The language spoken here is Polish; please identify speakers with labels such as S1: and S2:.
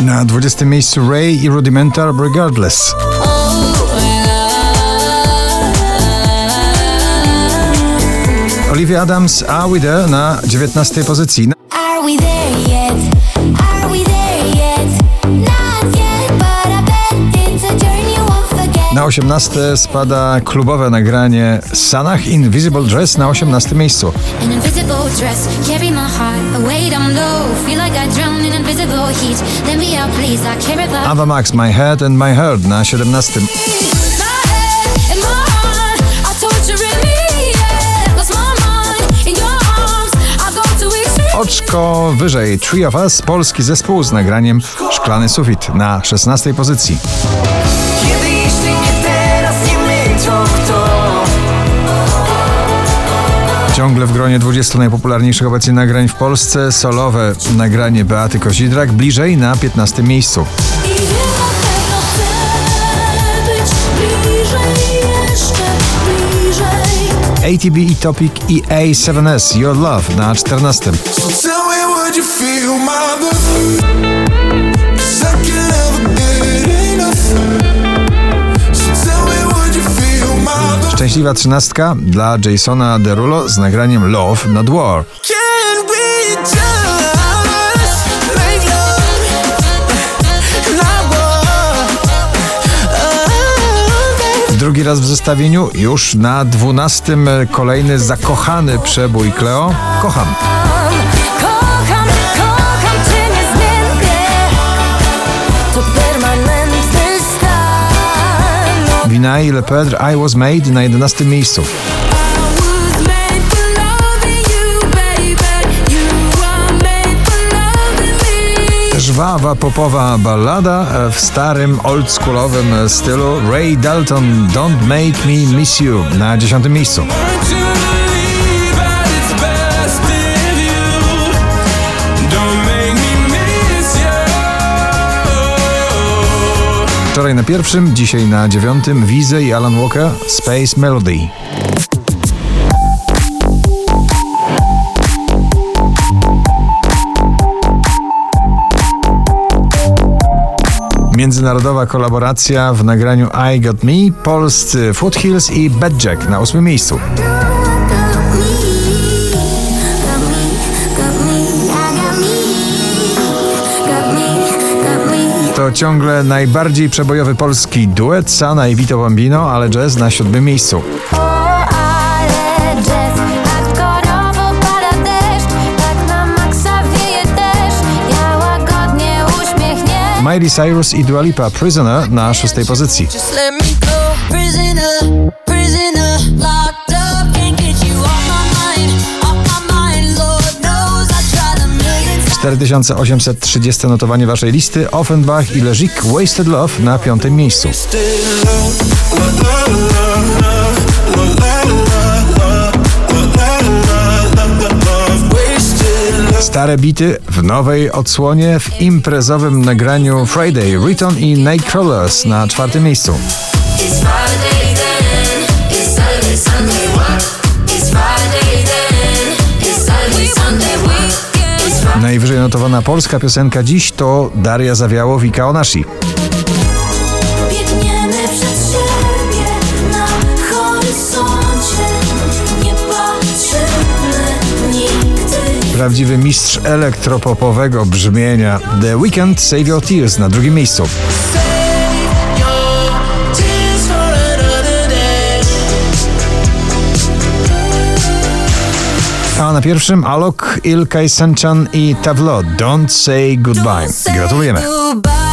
S1: Na 20 miejscu Ray i Rudimental Regardless. Olivia Adams, Are We There na 19 pozycji.
S2: Are we there yet?
S1: Na 18 spada klubowe nagranie Sanach Invisible Dress na 18 miejscu. Ava Max My Head and My Heart na 17. Oczko wyżej Three of Us, polski zespół z nagraniem Szklany Sufit na 16 pozycji. Ciągle w gronie 20 najpopularniejszych obecnie nagrań w Polsce solowe nagranie Beaty Kozidrak bliżej na 15 miejscu.
S2: I na pewno chcę być bliżej, jeszcze bliżej.
S1: ATB i Topic i A7S Your Love na 14. Szczęśliwa trzynastka dla Jasona Derulo z nagraniem Love Not War. Drugi raz w zestawieniu, już na 12 kolejny zakochany przebój Cleo. Kocham,
S2: Vinyl
S1: Pedr I Was Made na 11 miejscu. żwawa popowa ballada e, w starym oldschoolowym e, stylu Ray Dalton Don't Make Me Miss You na dziesiątym miejscu. Wczoraj na pierwszym, dzisiaj na dziewiątym Wizy i Alan Walker Space Melody. Międzynarodowa kolaboracja w nagraniu I Got Me, polscy Foothills i Bad Jack na ósmym miejscu. To ciągle najbardziej przebojowy polski duet Sana i Vito Bambino, ale jazz na siódmym miejscu.
S2: Tak
S1: Miley Cyrus i Dua Lipa Prisoner na szóstej pozycji. 4830 notowanie waszej listy. Offenbach i Leżik Wasted Love na piątym miejscu. Stare bity w nowej odsłonie w imprezowym nagraniu Friday, Return i Nightcrawlers na czwartym miejscu. Najwyżej notowana polska piosenka dziś to Daria Zawiałow i Kaonashi.
S2: Biegniemy przed siebie na horyzoncie Nie patrzymy nigdy
S1: Prawdziwy mistrz elektropopowego brzmienia The Weeknd Save Your Tears na drugim miejscu. A na pierwszym Alok, Ilkay Senchan i Tableau Don't Say Goodbye. Gratulujemy.
S3: Goodbye.